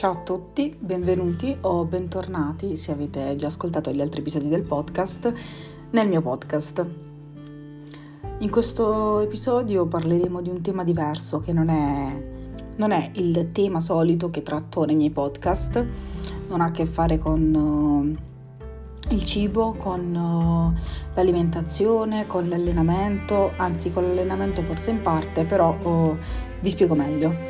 Ciao a tutti, benvenuti o bentornati se avete già ascoltato gli altri episodi del podcast nel mio podcast. In questo episodio parleremo di un tema diverso che non è, non è il tema solito che tratto nei miei podcast, non ha a che fare con uh, il cibo, con uh, l'alimentazione, con l'allenamento, anzi con l'allenamento forse in parte, però uh, vi spiego meglio.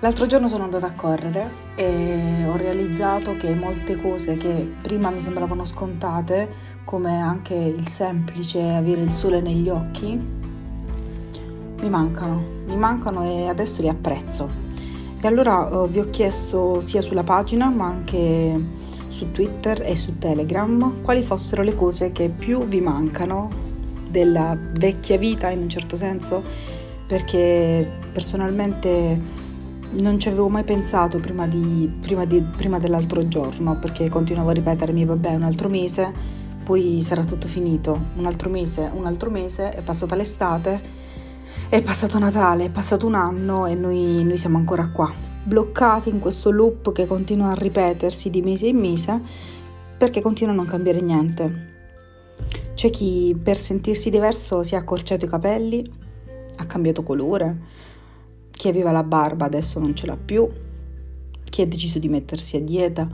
L'altro giorno sono andata a correre e ho realizzato che molte cose che prima mi sembravano scontate, come anche il semplice avere il sole negli occhi, mi mancano, mi mancano e adesso li apprezzo. E allora eh, vi ho chiesto sia sulla pagina ma anche su Twitter e su Telegram quali fossero le cose che più vi mancano della vecchia vita in un certo senso, perché personalmente non ci avevo mai pensato prima, di, prima, di, prima dell'altro giorno perché continuavo a ripetermi vabbè un altro mese, poi sarà tutto finito, un altro mese, un altro mese, è passata l'estate, è passato Natale, è passato un anno e noi, noi siamo ancora qua, bloccati in questo loop che continua a ripetersi di mese in mese perché continua a non cambiare niente. C'è chi per sentirsi diverso si è accorciato i capelli, ha cambiato colore, chi aveva la barba adesso non ce l'ha più, chi ha deciso di mettersi a dieta,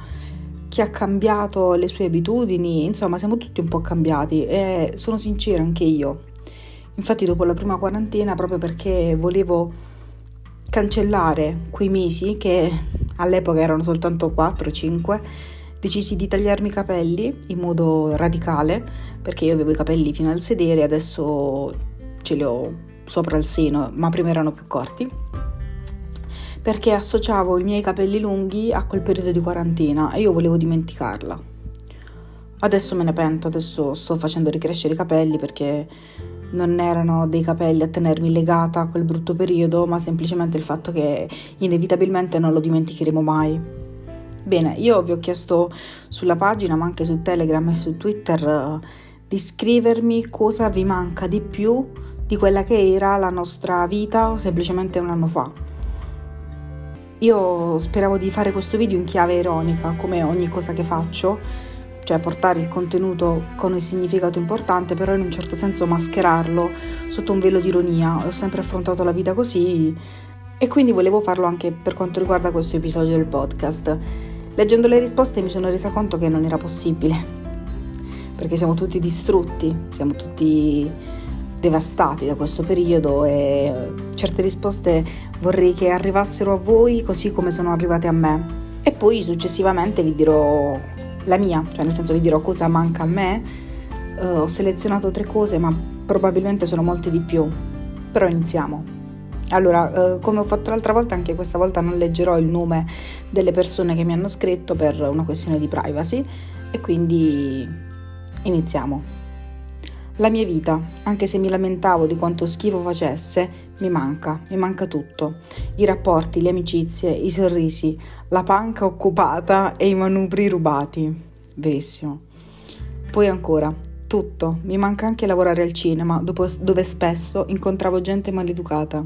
chi ha cambiato le sue abitudini, insomma siamo tutti un po' cambiati e sono sincera anche io. Infatti dopo la prima quarantena, proprio perché volevo cancellare quei mesi che all'epoca erano soltanto 4-5, decisi di tagliarmi i capelli in modo radicale, perché io avevo i capelli fino al sedere, adesso ce li ho sopra il seno, ma prima erano più corti, perché associavo i miei capelli lunghi a quel periodo di quarantena e io volevo dimenticarla. Adesso me ne pento, adesso sto facendo ricrescere i capelli perché non erano dei capelli a tenermi legata a quel brutto periodo, ma semplicemente il fatto che inevitabilmente non lo dimenticheremo mai. Bene, io vi ho chiesto sulla pagina, ma anche su Telegram e su Twitter, di scrivermi cosa vi manca di più di quella che era la nostra vita semplicemente un anno fa. Io speravo di fare questo video in chiave ironica, come ogni cosa che faccio, cioè portare il contenuto con un significato importante, però in un certo senso mascherarlo sotto un velo di ironia. Ho sempre affrontato la vita così e quindi volevo farlo anche per quanto riguarda questo episodio del podcast. Leggendo le risposte mi sono resa conto che non era possibile, perché siamo tutti distrutti, siamo tutti devastati da questo periodo e certe risposte vorrei che arrivassero a voi così come sono arrivate a me. E poi successivamente vi dirò la mia, cioè nel senso vi dirò cosa manca a me. Uh, ho selezionato tre cose, ma probabilmente sono molte di più. Però iniziamo. Allora, uh, come ho fatto l'altra volta, anche questa volta non leggerò il nome delle persone che mi hanno scritto per una questione di privacy e quindi iniziamo. La mia vita, anche se mi lamentavo di quanto schifo facesse, mi manca, mi manca tutto. I rapporti, le amicizie, i sorrisi, la panca occupata e i manubri rubati. Verissimo. Poi ancora, tutto. Mi manca anche lavorare al cinema, dove spesso incontravo gente maleducata.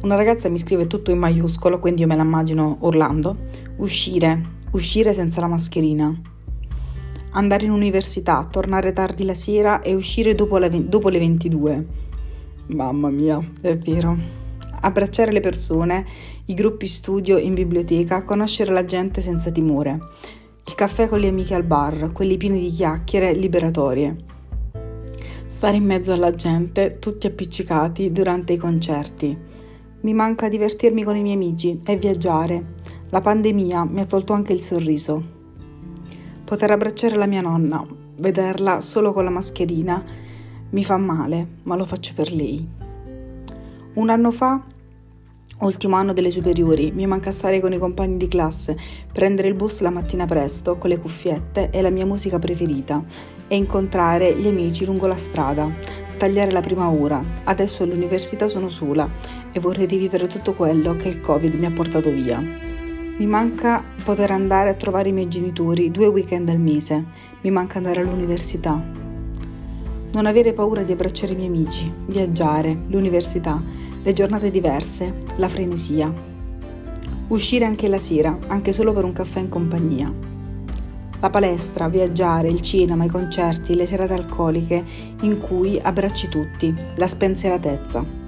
Una ragazza mi scrive tutto in maiuscolo, quindi io me la immagino urlando. Uscire, uscire senza la mascherina andare in università, tornare tardi la sera e uscire dopo, la, dopo le 22. Mamma mia, è vero. Abbracciare le persone, i gruppi studio in biblioteca, conoscere la gente senza timore. Il caffè con le amiche al bar, quelli pieni di chiacchiere liberatorie. Stare in mezzo alla gente, tutti appiccicati durante i concerti. Mi manca divertirmi con i miei amici e viaggiare. La pandemia mi ha tolto anche il sorriso. Poter abbracciare la mia nonna, vederla solo con la mascherina, mi fa male, ma lo faccio per lei. Un anno fa, ultimo anno delle superiori, mi manca stare con i compagni di classe, prendere il bus la mattina presto con le cuffiette e la mia musica preferita e incontrare gli amici lungo la strada, tagliare la prima ora. Adesso all'università sono sola e vorrei rivivere tutto quello che il Covid mi ha portato via. Mi manca poter andare a trovare i miei genitori due weekend al mese, mi manca andare all'università. Non avere paura di abbracciare i miei amici, viaggiare, l'università, le giornate diverse, la frenesia. Uscire anche la sera, anche solo per un caffè in compagnia. La palestra, viaggiare, il cinema, i concerti, le serate alcoliche in cui abbracci tutti, la spensieratezza.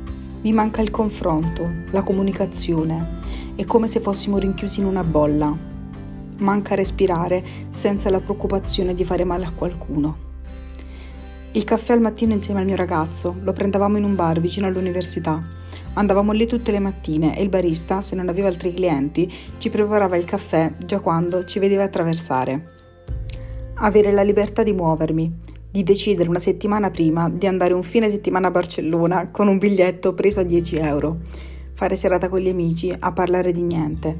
Mi manca il confronto, la comunicazione. È come se fossimo rinchiusi in una bolla. Manca respirare senza la preoccupazione di fare male a qualcuno. Il caffè al mattino insieme al mio ragazzo, lo prendevamo in un bar vicino all'università Andavamo lì tutte le mattine e il barista, se non aveva altri clienti, ci preparava il caffè già quando ci vedeva attraversare. Avere la libertà di muovermi, di decidere una settimana prima di andare un fine settimana a Barcellona con un biglietto preso a 10 euro, fare serata con gli amici a parlare di niente,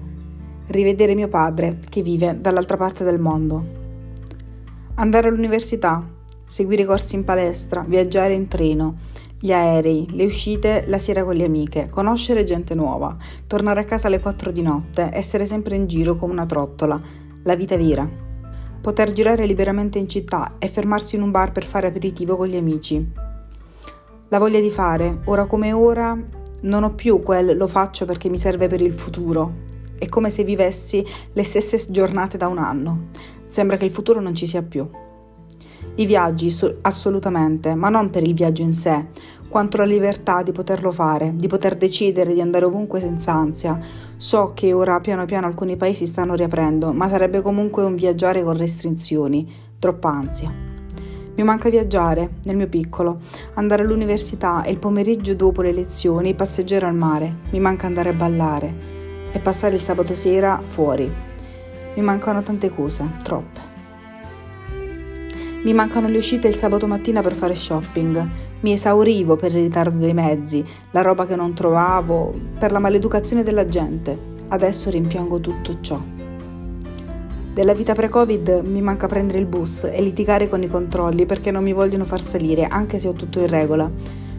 rivedere mio padre che vive dall'altra parte del mondo, andare all'università, seguire corsi in palestra, viaggiare in treno, gli aerei, le uscite la sera con le amiche, conoscere gente nuova, tornare a casa alle 4 di notte, essere sempre in giro come una trottola, la vita vera. Poter girare liberamente in città e fermarsi in un bar per fare aperitivo con gli amici. La voglia di fare, ora come ora, non ho più quel lo faccio perché mi serve per il futuro. È come se vivessi le stesse giornate da un anno. Sembra che il futuro non ci sia più. I viaggi, assolutamente, ma non per il viaggio in sé, quanto la libertà di poterlo fare, di poter decidere di andare ovunque senza ansia. So che ora piano piano alcuni paesi stanno riaprendo, ma sarebbe comunque un viaggiare con restrizioni, troppa ansia. Mi manca viaggiare, nel mio piccolo, andare all'università e il pomeriggio dopo le lezioni passeggiare al mare. Mi manca andare a ballare e passare il sabato sera fuori. Mi mancano tante cose, troppe. Mi mancano le uscite il sabato mattina per fare shopping. Mi esaurivo per il ritardo dei mezzi, la roba che non trovavo, per la maleducazione della gente. Adesso rimpiango tutto ciò. Della vita pre-Covid mi manca prendere il bus e litigare con i controlli perché non mi vogliono far salire, anche se ho tutto in regola.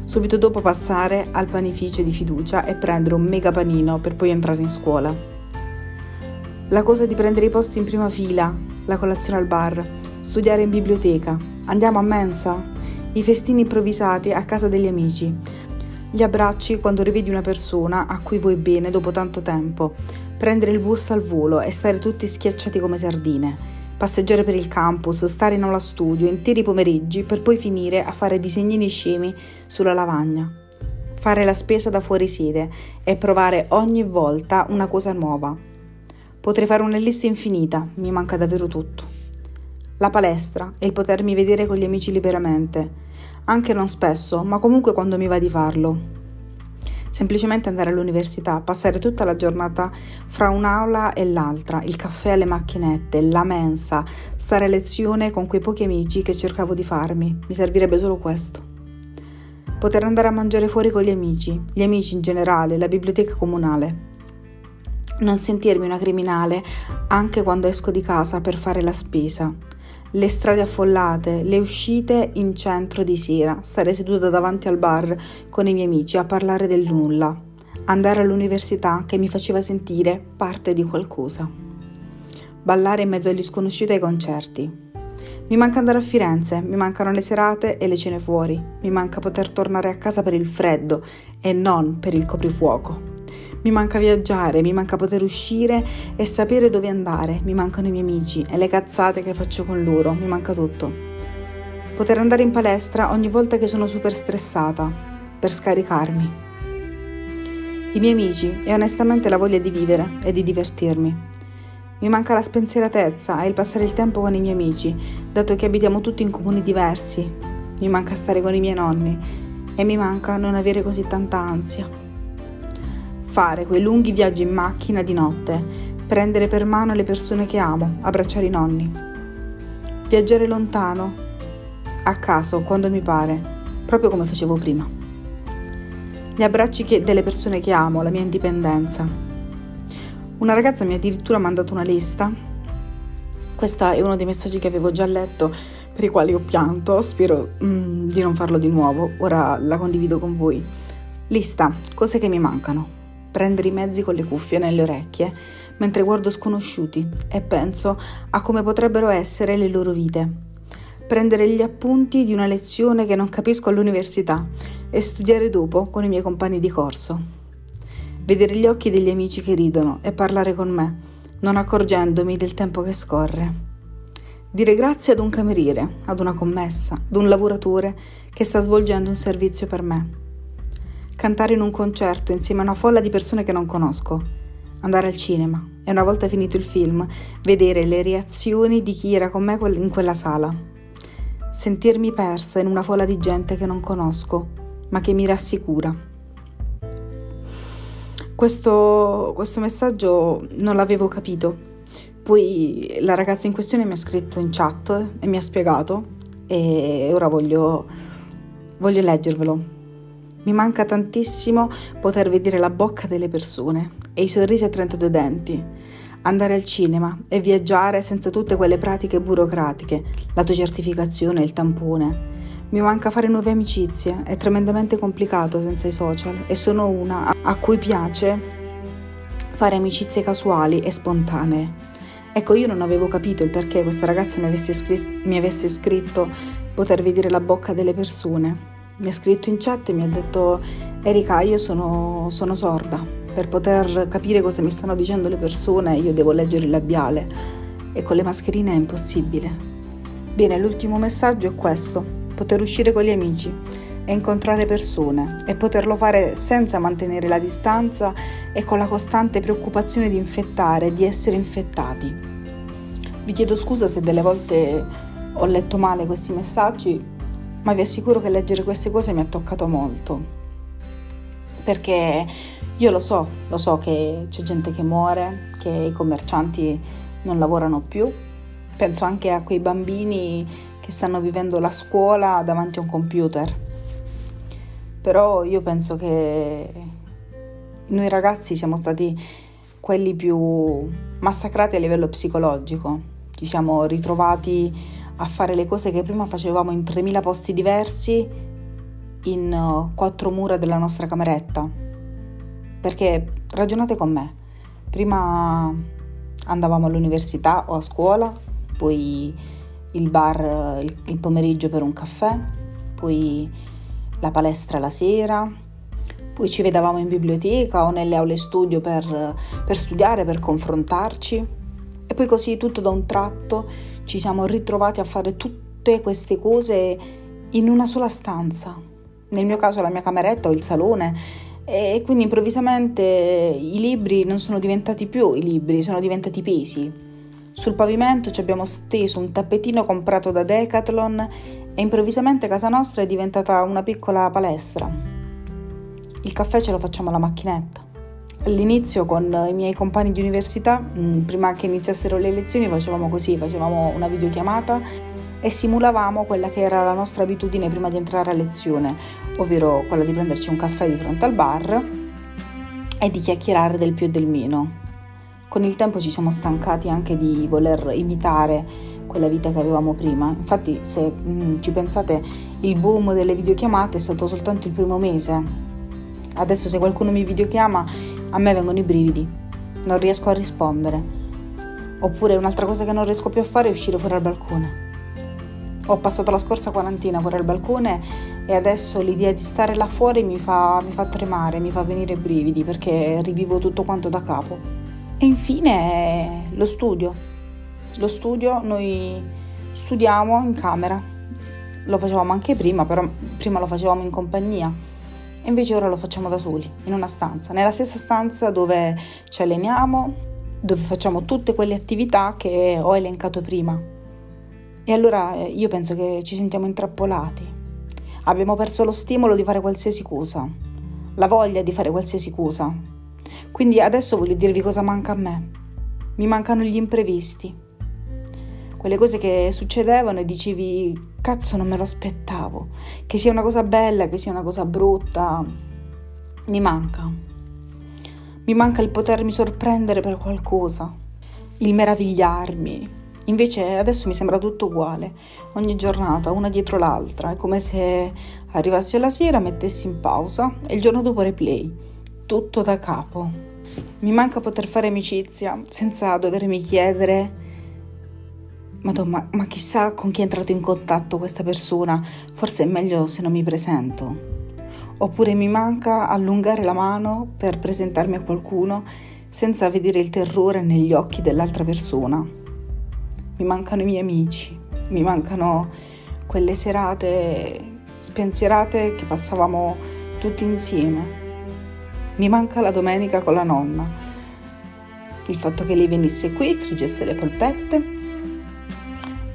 Subito dopo passare al panificio di fiducia e prendere un mega panino per poi entrare in scuola. La cosa di prendere i posti in prima fila, la colazione al bar, studiare in biblioteca, andiamo a mensa, i festini improvvisati a casa degli amici, gli abbracci quando rivedi una persona a cui vuoi bene dopo tanto tempo, prendere il bus al volo e stare tutti schiacciati come sardine, passeggiare per il campus, stare in aula studio interi pomeriggi per poi finire a fare disegnini scemi sulla lavagna, fare la spesa da fuori sede e provare ogni volta una cosa nuova. Potrei fare una lista infinita, mi manca davvero tutto la palestra e il potermi vedere con gli amici liberamente, anche non spesso, ma comunque quando mi va di farlo. Semplicemente andare all'università, passare tutta la giornata fra un'aula e l'altra, il caffè alle macchinette, la mensa, stare a lezione con quei pochi amici che cercavo di farmi, mi servirebbe solo questo. Poter andare a mangiare fuori con gli amici, gli amici in generale, la biblioteca comunale. Non sentirmi una criminale anche quando esco di casa per fare la spesa le strade affollate, le uscite in centro di sera, stare seduta davanti al bar con i miei amici a parlare del nulla, andare all'università che mi faceva sentire parte di qualcosa, ballare in mezzo agli sconosciuti ai concerti. Mi manca andare a Firenze, mi mancano le serate e le cene fuori, mi manca poter tornare a casa per il freddo e non per il coprifuoco. Mi manca viaggiare, mi manca poter uscire e sapere dove andare, mi mancano i miei amici e le cazzate che faccio con loro, mi manca tutto. Poter andare in palestra ogni volta che sono super stressata, per scaricarmi. I miei amici e onestamente la voglia di vivere e di divertirmi. Mi manca la spensieratezza e il passare il tempo con i miei amici, dato che abitiamo tutti in comuni diversi. Mi manca stare con i miei nonni e mi manca non avere così tanta ansia fare quei lunghi viaggi in macchina di notte, prendere per mano le persone che amo, abbracciare i nonni. Viaggiare lontano, a caso, quando mi pare, proprio come facevo prima. Gli abbracci che, delle persone che amo, la mia indipendenza. Una ragazza mi ha addirittura mandato una lista. Questo è uno dei messaggi che avevo già letto, per i quali ho pianto, spero mm, di non farlo di nuovo, ora la condivido con voi. Lista, cose che mi mancano prendere i mezzi con le cuffie nelle orecchie mentre guardo sconosciuti e penso a come potrebbero essere le loro vite. Prendere gli appunti di una lezione che non capisco all'università e studiare dopo con i miei compagni di corso. vedere gli occhi degli amici che ridono e parlare con me, non accorgendomi del tempo che scorre. Dire grazie ad un cameriere, ad una commessa, ad un lavoratore che sta svolgendo un servizio per me. Cantare in un concerto insieme a una folla di persone che non conosco. Andare al cinema e una volta finito il film vedere le reazioni di chi era con me in quella sala. Sentirmi persa in una folla di gente che non conosco, ma che mi rassicura. Questo, questo messaggio non l'avevo capito. Poi la ragazza in questione mi ha scritto in chat e mi ha spiegato e ora voglio, voglio leggervelo. Mi manca tantissimo poter vedere la bocca delle persone e i sorrisi a 32 denti, andare al cinema e viaggiare senza tutte quelle pratiche burocratiche, l'autocertificazione, il tampone. Mi manca fare nuove amicizie, è tremendamente complicato senza i social e sono una a cui piace fare amicizie casuali e spontanee. Ecco, io non avevo capito il perché questa ragazza mi avesse, scritto, mi avesse scritto poter vedere la bocca delle persone mi ha scritto in chat e mi ha detto Erika io sono, sono sorda, per poter capire cosa mi stanno dicendo le persone io devo leggere il labiale e con le mascherine è impossibile. Bene, l'ultimo messaggio è questo, poter uscire con gli amici e incontrare persone e poterlo fare senza mantenere la distanza e con la costante preoccupazione di infettare, di essere infettati. Vi chiedo scusa se delle volte ho letto male questi messaggi, ma vi assicuro che leggere queste cose mi ha toccato molto. Perché io lo so, lo so che c'è gente che muore, che i commercianti non lavorano più. Penso anche a quei bambini che stanno vivendo la scuola davanti a un computer. Però io penso che noi ragazzi siamo stati quelli più massacrati a livello psicologico. Ci siamo ritrovati a fare le cose che prima facevamo in 3000 posti diversi in uh, quattro mura della nostra cameretta. Perché ragionate con me, prima andavamo all'università o a scuola, poi il bar il pomeriggio per un caffè, poi la palestra la sera, poi ci vedevamo in biblioteca o nelle aule studio per, per studiare, per confrontarci e poi così tutto da un tratto ci siamo ritrovati a fare tutte queste cose in una sola stanza. Nel mio caso la mia cameretta o il salone e quindi improvvisamente i libri non sono diventati più i libri, sono diventati pesi. Sul pavimento ci abbiamo steso un tappetino comprato da Decathlon e improvvisamente casa nostra è diventata una piccola palestra. Il caffè ce lo facciamo alla macchinetta. All'inizio con i miei compagni di università, mm, prima che iniziassero le lezioni, facevamo così, facevamo una videochiamata e simulavamo quella che era la nostra abitudine prima di entrare a lezione, ovvero quella di prenderci un caffè di fronte al bar e di chiacchierare del più e del meno. Con il tempo ci siamo stancati anche di voler imitare quella vita che avevamo prima. Infatti, se mh, mm, ci pensate, il boom delle videochiamate è stato soltanto il primo mese. Adesso se qualcuno mi videochiama a me vengono i brividi, non riesco a rispondere. Oppure un'altra cosa che non riesco più a fare è uscire fuori al balcone. Ho passato la scorsa quarantina fuori al balcone e adesso l'idea di stare là fuori mi fa, mi fa tremare, mi fa venire brividi perché rivivo tutto quanto da capo. E infine lo studio. Lo studio, noi studiamo in camera. Lo facevamo anche prima, però prima lo facevamo in compagnia e invece ora lo facciamo da soli, in una stanza, nella stessa stanza dove ci alleniamo, dove facciamo tutte quelle attività che ho elencato prima. E allora eh, io penso che ci sentiamo intrappolati. Abbiamo perso lo stimolo di fare qualsiasi cosa, la voglia di fare qualsiasi cosa. Quindi adesso voglio dirvi cosa manca a me. Mi mancano gli imprevisti quelle cose che succedevano e dicevi cazzo non me lo aspettavo, che sia una cosa bella, che sia una cosa brutta, mi manca. Mi manca il potermi sorprendere per qualcosa, il meravigliarmi. Invece adesso mi sembra tutto uguale, ogni giornata, una dietro l'altra, è come se arrivassi alla sera, mettessi in pausa e il giorno dopo replay, tutto da capo. Mi manca poter fare amicizia senza dovermi chiedere Madonna, ma chissà con chi è entrato in contatto questa persona, forse è meglio se non mi presento. oppure mi manca allungare la mano per presentarmi a qualcuno senza vedere il terrore negli occhi dell'altra persona. Mi mancano i miei amici, mi mancano quelle serate spensierate che passavamo tutti insieme. Mi manca la domenica con la nonna, il fatto che lei venisse qui, friggesse le polpette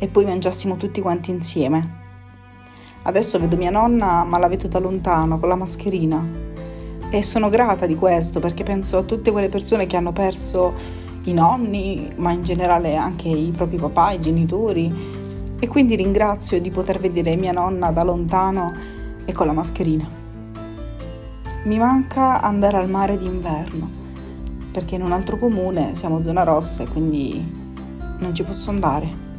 e poi mangiassimo tutti quanti insieme. Adesso vedo mia nonna, ma la vedo da lontano, con la mascherina. E sono grata di questo perché penso a tutte quelle persone che hanno perso i nonni, ma in generale anche i propri papà, i genitori. E quindi ringrazio di poter vedere mia nonna da lontano e con la mascherina. Mi manca andare al mare d'inverno, perché in un altro comune siamo zona rossa e quindi non ci posso andare.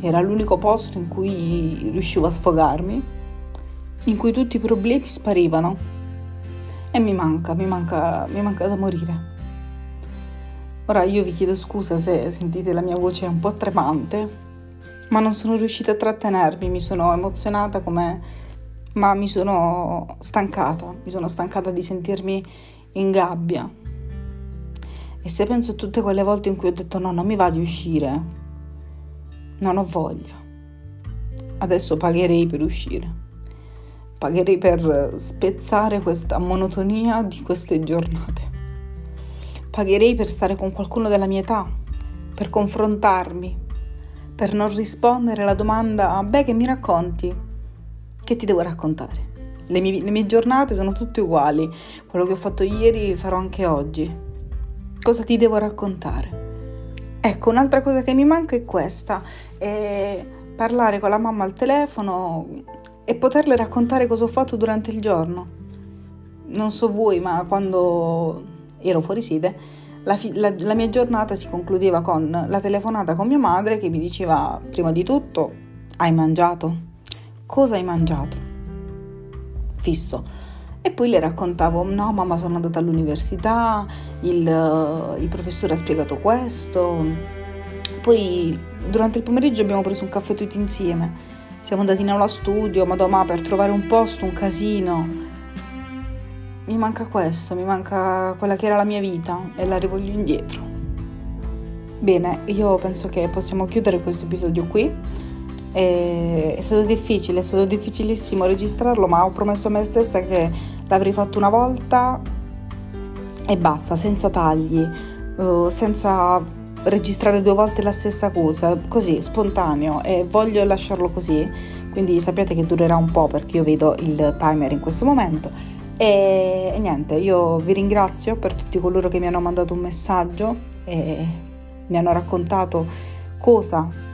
Era l'unico posto in cui riuscivo a sfogarmi, in cui tutti i problemi sparivano. E mi manca, mi manca, mi manca da morire. Ora io vi chiedo scusa se sentite la mia voce un po' tremante, ma non sono riuscita a trattenermi, mi sono emozionata come... ma mi sono stancata, mi sono stancata di sentirmi in gabbia. E se penso a tutte quelle volte in cui ho detto no, non mi va di uscire, non ho voglia. Adesso pagherei per uscire. Pagherei per spezzare questa monotonia di queste giornate. Pagherei per stare con qualcuno della mia età, per confrontarmi, per non rispondere alla domanda, beh, che mi racconti? Che ti devo raccontare? Le mie, le mie giornate sono tutte uguali, quello che ho fatto ieri farò anche oggi. Cosa ti devo raccontare? Ecco, un'altra cosa che mi manca è questa, è parlare con la mamma al telefono e poterle raccontare cosa ho fatto durante il giorno. Non so voi, ma quando ero fuori sede, la, la, la mia giornata si concludeva con la telefonata con mia madre che mi diceva prima di tutto, hai mangiato? Cosa hai mangiato? Fisso e poi le raccontavo, no mamma sono andata all'università, il, il professore ha spiegato questo. Poi durante il pomeriggio abbiamo preso un caffè tutti insieme. Siamo andati in aula studio, madonna, per trovare un posto, un casino. Mi manca questo, mi manca quella che era la mia vita e la rivoglio indietro. Bene, io penso che possiamo chiudere questo episodio qui. È stato difficile, è stato difficilissimo registrarlo, ma ho promesso a me stessa che l'avrei fatto una volta e basta, senza tagli, uh, senza registrare due volte la stessa cosa, così spontaneo e voglio lasciarlo così, quindi sappiate che durerà un po' perché io vedo il timer in questo momento. E, e niente, io vi ringrazio per tutti coloro che mi hanno mandato un messaggio e mi hanno raccontato cosa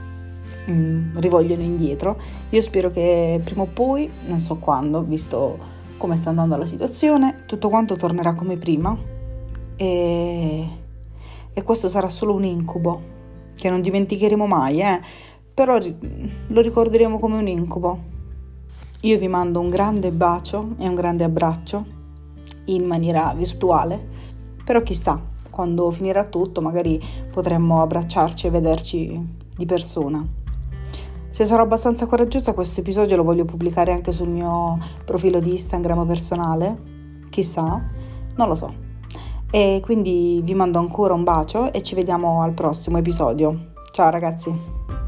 mm, rivogliono indietro. Io spero che prima o poi, non so quando, visto come sta andando la situazione, tutto quanto tornerà come prima e, e questo sarà solo un incubo che non dimenticheremo mai, eh? però lo ricorderemo come un incubo. Io vi mando un grande bacio e un grande abbraccio in maniera virtuale, però chissà, quando finirà tutto magari potremmo abbracciarci e vederci di persona. Se sarò abbastanza coraggiosa questo episodio lo voglio pubblicare anche sul mio profilo di Instagram personale, chissà, non lo so. E quindi vi mando ancora un bacio e ci vediamo al prossimo episodio. Ciao ragazzi!